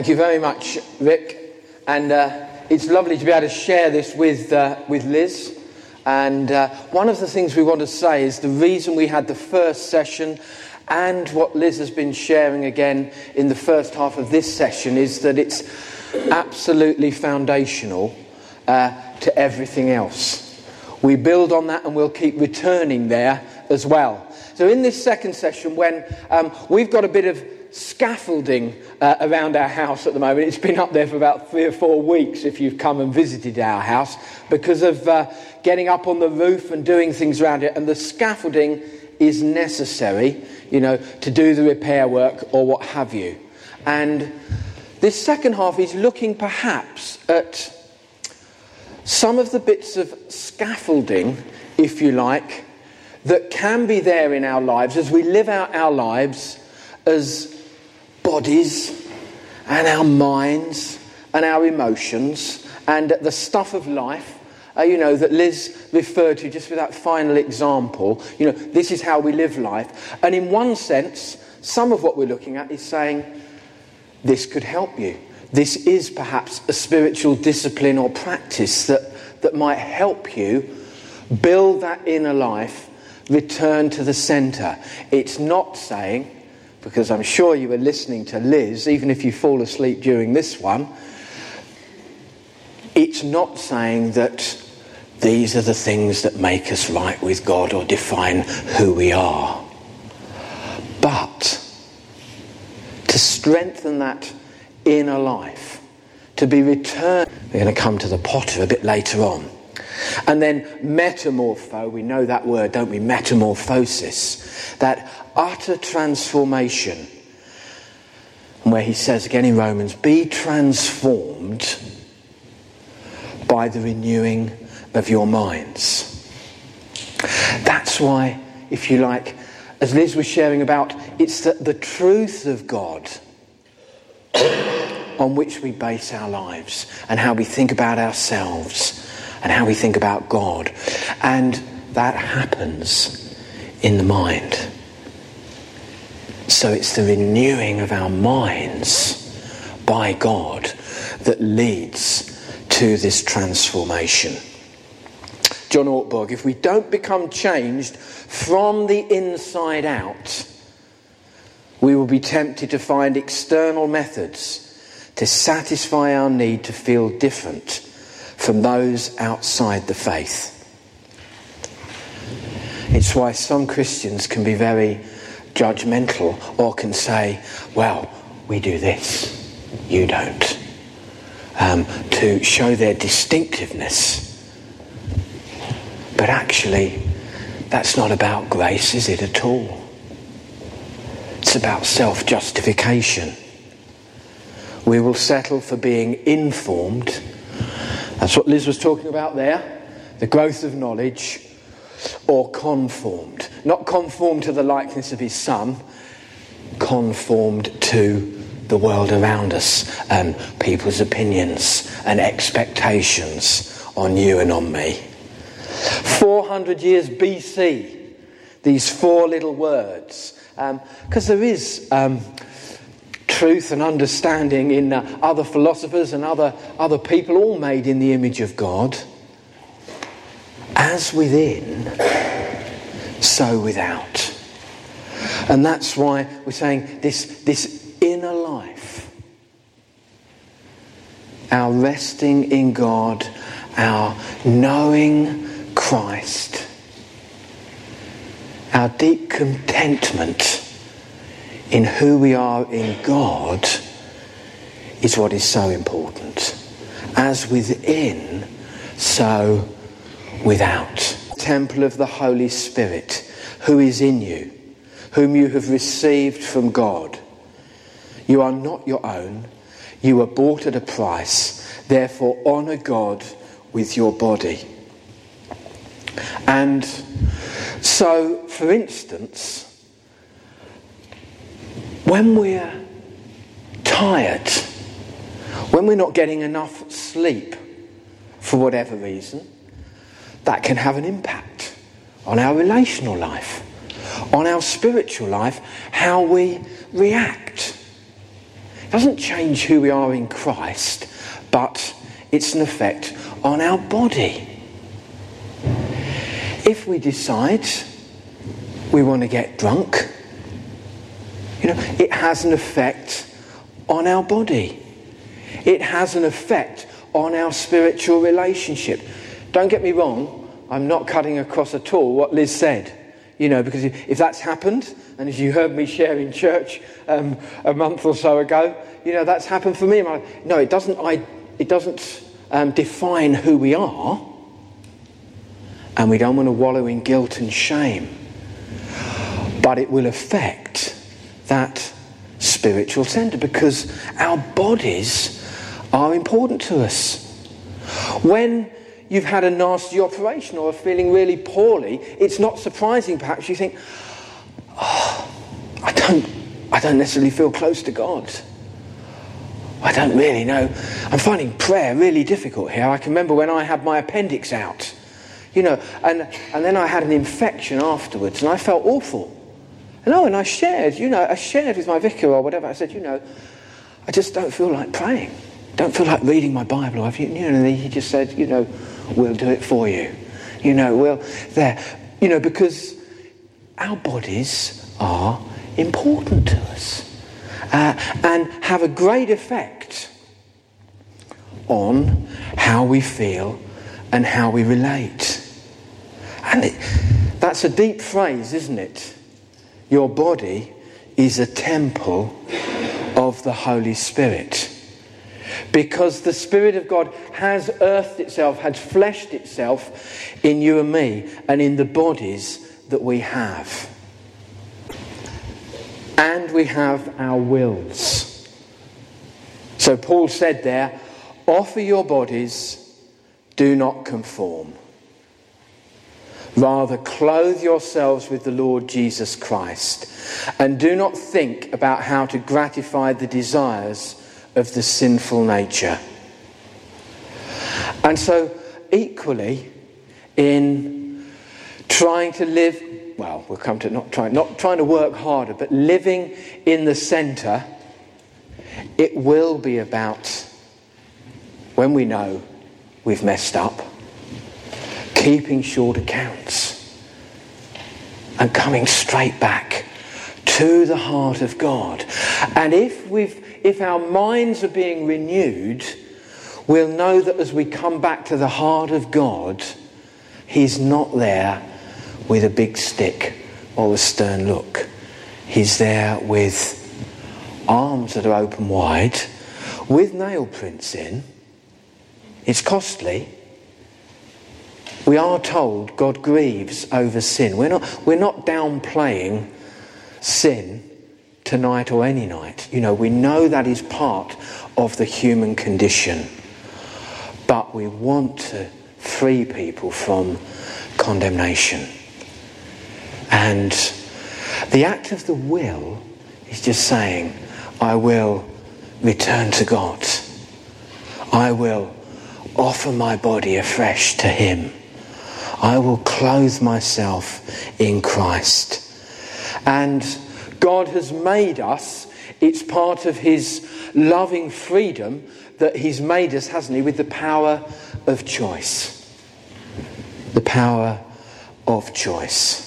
Thank you very much, Rick. And uh, it's lovely to be able to share this with, uh, with Liz. And uh, one of the things we want to say is the reason we had the first session and what Liz has been sharing again in the first half of this session is that it's absolutely foundational uh, to everything else. We build on that and we'll keep returning there as well. So, in this second session, when um, we've got a bit of scaffolding uh, around our house at the moment. It's been up there for about three or four weeks if you've come and visited our house because of uh, getting up on the roof and doing things around it. And the scaffolding is necessary, you know, to do the repair work or what have you. And this second half is looking perhaps at some of the bits of scaffolding, if you like, that can be there in our lives as we live out our lives as bodies and our minds and our emotions and the stuff of life, uh, you know, that Liz referred to just with that final example. You know, this is how we live life. And in one sense, some of what we're looking at is saying, this could help you. This is perhaps a spiritual discipline or practice that, that might help you build that inner life, return to the centre. It's not saying, because I'm sure you were listening to Liz, even if you fall asleep during this one, it's not saying that these are the things that make us right with God or define who we are. But to strengthen that inner life, to be returned, we're going to come to the potter a bit later on. And then metamorpho, we know that word, don't we? Metamorphosis. That utter transformation. Where he says again in Romans, be transformed by the renewing of your minds. That's why, if you like, as Liz was sharing about, it's the, the truth of God on which we base our lives and how we think about ourselves and how we think about God. And that happens in the mind. So it's the renewing of our minds by God that leads to this transformation. John Ortberg, if we don't become changed from the inside out, we will be tempted to find external methods to satisfy our need to feel different from those outside the faith. It's why some Christians can be very judgmental or can say, well, we do this, you don't, um, to show their distinctiveness. But actually, that's not about grace, is it at all? It's about self justification. We will settle for being informed that's what Liz was talking about there the growth of knowledge, or conformed. Not conformed to the likeness of his son, conformed to the world around us and people's opinions and expectations on you and on me. 400 years BC, these four little words, because um, there is. Um, truth and understanding in uh, other philosophers and other, other people, all made in the image of God. As within, so without. And that's why we're saying this, this inner life, our resting in God, our knowing Christ, our deep contentment in who we are in God is what is so important. As within, so without. Temple of the Holy Spirit, who is in you, whom you have received from God. You are not your own. You were bought at a price. Therefore, honour God with your body. And so, for instance, when we're tired, when we're not getting enough sleep for whatever reason, that can have an impact on our relational life, on our spiritual life, how we react. It doesn't change who we are in Christ, but it's an effect on our body. If we decide we want to get drunk, you know, it has an effect on our body. It has an effect on our spiritual relationship. Don't get me wrong, I'm not cutting across at all what Liz said. You know, because if that's happened, and as you heard me share in church um, a month or so ago, you know, that's happened for me. No, it doesn't, I, it doesn't um, define who we are. And we don't want to wallow in guilt and shame. But it will affect that spiritual centre because our bodies are important to us. When you've had a nasty operation or are feeling really poorly, it's not surprising perhaps you think, oh, I don't, I don't necessarily feel close to God. I don't really know. I'm finding prayer really difficult here. I can remember when I had my appendix out, you know, and, and then I had an infection afterwards and I felt awful. And oh, and I shared, you know, I shared with my vicar or whatever. I said, you know, I just don't feel like praying. Don't feel like reading my Bible. I've, you know, and he just said, you know, we'll do it for you. You know, we'll, there. You know, because our bodies are important to us uh, and have a great effect on how we feel and how we relate. And it, that's a deep phrase, isn't it? Your body is a temple of the Holy Spirit. Because the Spirit of God has earthed itself, has fleshed itself in you and me and in the bodies that we have. And we have our wills. So Paul said there, offer your bodies, do not conform. Rather, clothe yourselves with the Lord Jesus Christ and do not think about how to gratify the desires of the sinful nature. And so, equally, in trying to live, well, we'll come to not trying, not trying to work harder, but living in the centre, it will be about when we know we've messed up, keeping short accounts, and coming straight back to the heart of God. And if we've if our minds are being renewed, we'll know that as we come back to the heart of God, He's not there with a big stick or a stern look. He's there with arms that are open wide, with nail prints in. It's costly. We are told God grieves over sin. We're not, we're not downplaying sin tonight or any night. You know, we know that is part of the human condition. But we want to free people from condemnation. And the act of the will is just saying, I will return to God. I will offer my body afresh to Him. I will clothe myself in Christ. And God has made us. It's part of His loving freedom that He's made us, hasn't He, with the power of choice. The power of choice.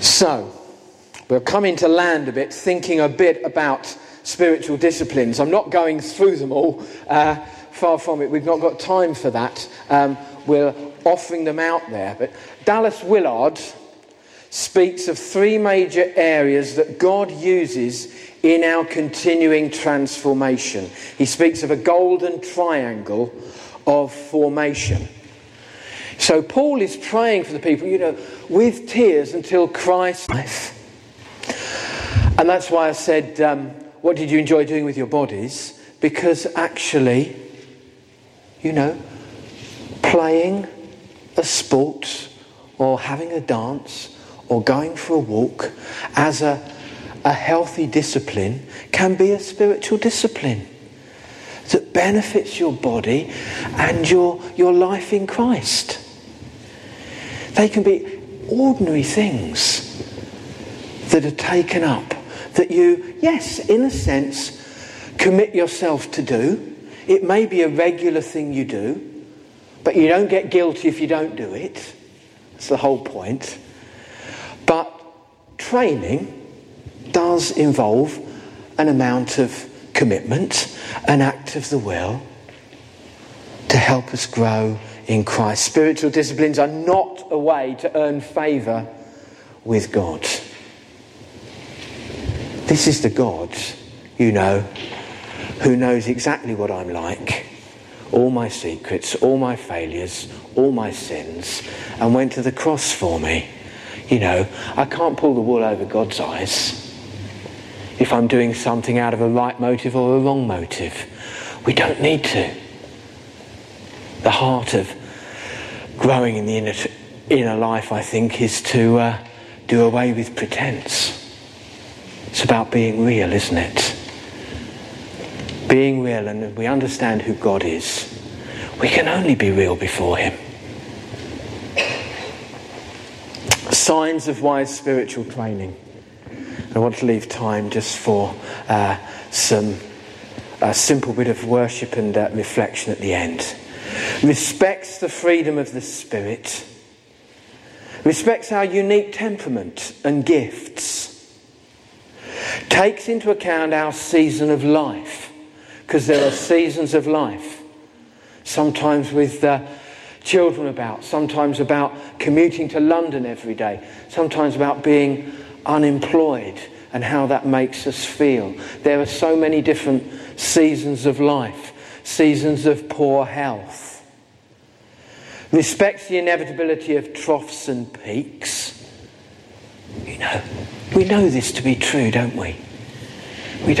So, we're coming to land a bit, thinking a bit about spiritual disciplines. I'm not going through them all, uh, far from it. We've not got time for that. Um, we're offering them out there. But Dallas Willard speaks of three major areas that God uses in our continuing transformation. He speaks of a golden triangle of formation. So Paul is praying for the people, you know, with tears until Christ life. And that's why I said, um, what did you enjoy doing with your bodies? Because actually, you know, playing a sport or having a dance or going for a walk as a, a healthy discipline can be a spiritual discipline that benefits your body and your, your life in Christ. They can be ordinary things that are taken up that you, yes, in a sense, commit yourself to do. It may be a regular thing you do, but you don't get guilty if you don't do it. That's the whole point. But training does involve an amount of commitment, an act of the will to help us grow in Christ. Spiritual disciplines are not a way to earn favour with God. This is the God, you know, who knows exactly what I'm like, all my secrets, all my failures, all my sins, and went to the cross for me. You know, I can't pull the wool over God's eyes if I'm doing something out of a right motive or a wrong motive. We don't need to. The heart of growing in the inner, inner life, I think, is to uh, do away with pretense. It's about being real, isn't it? Being real, and we understand who God is. We can only be real before Him. Signs of wise spiritual training. I want to leave time just for uh, some a simple bit of worship and uh, reflection at the end. Respects the freedom of the Spirit. Respects our unique temperament and gifts takes into account our season of life, because there are seasons of life. Sometimes with uh, children about, sometimes about commuting to London every day, sometimes about being unemployed and how that makes us feel. There are so many different seasons of life, seasons of poor health. Respects the inevitability of troughs and peaks. You know, we know this to be true, don't we?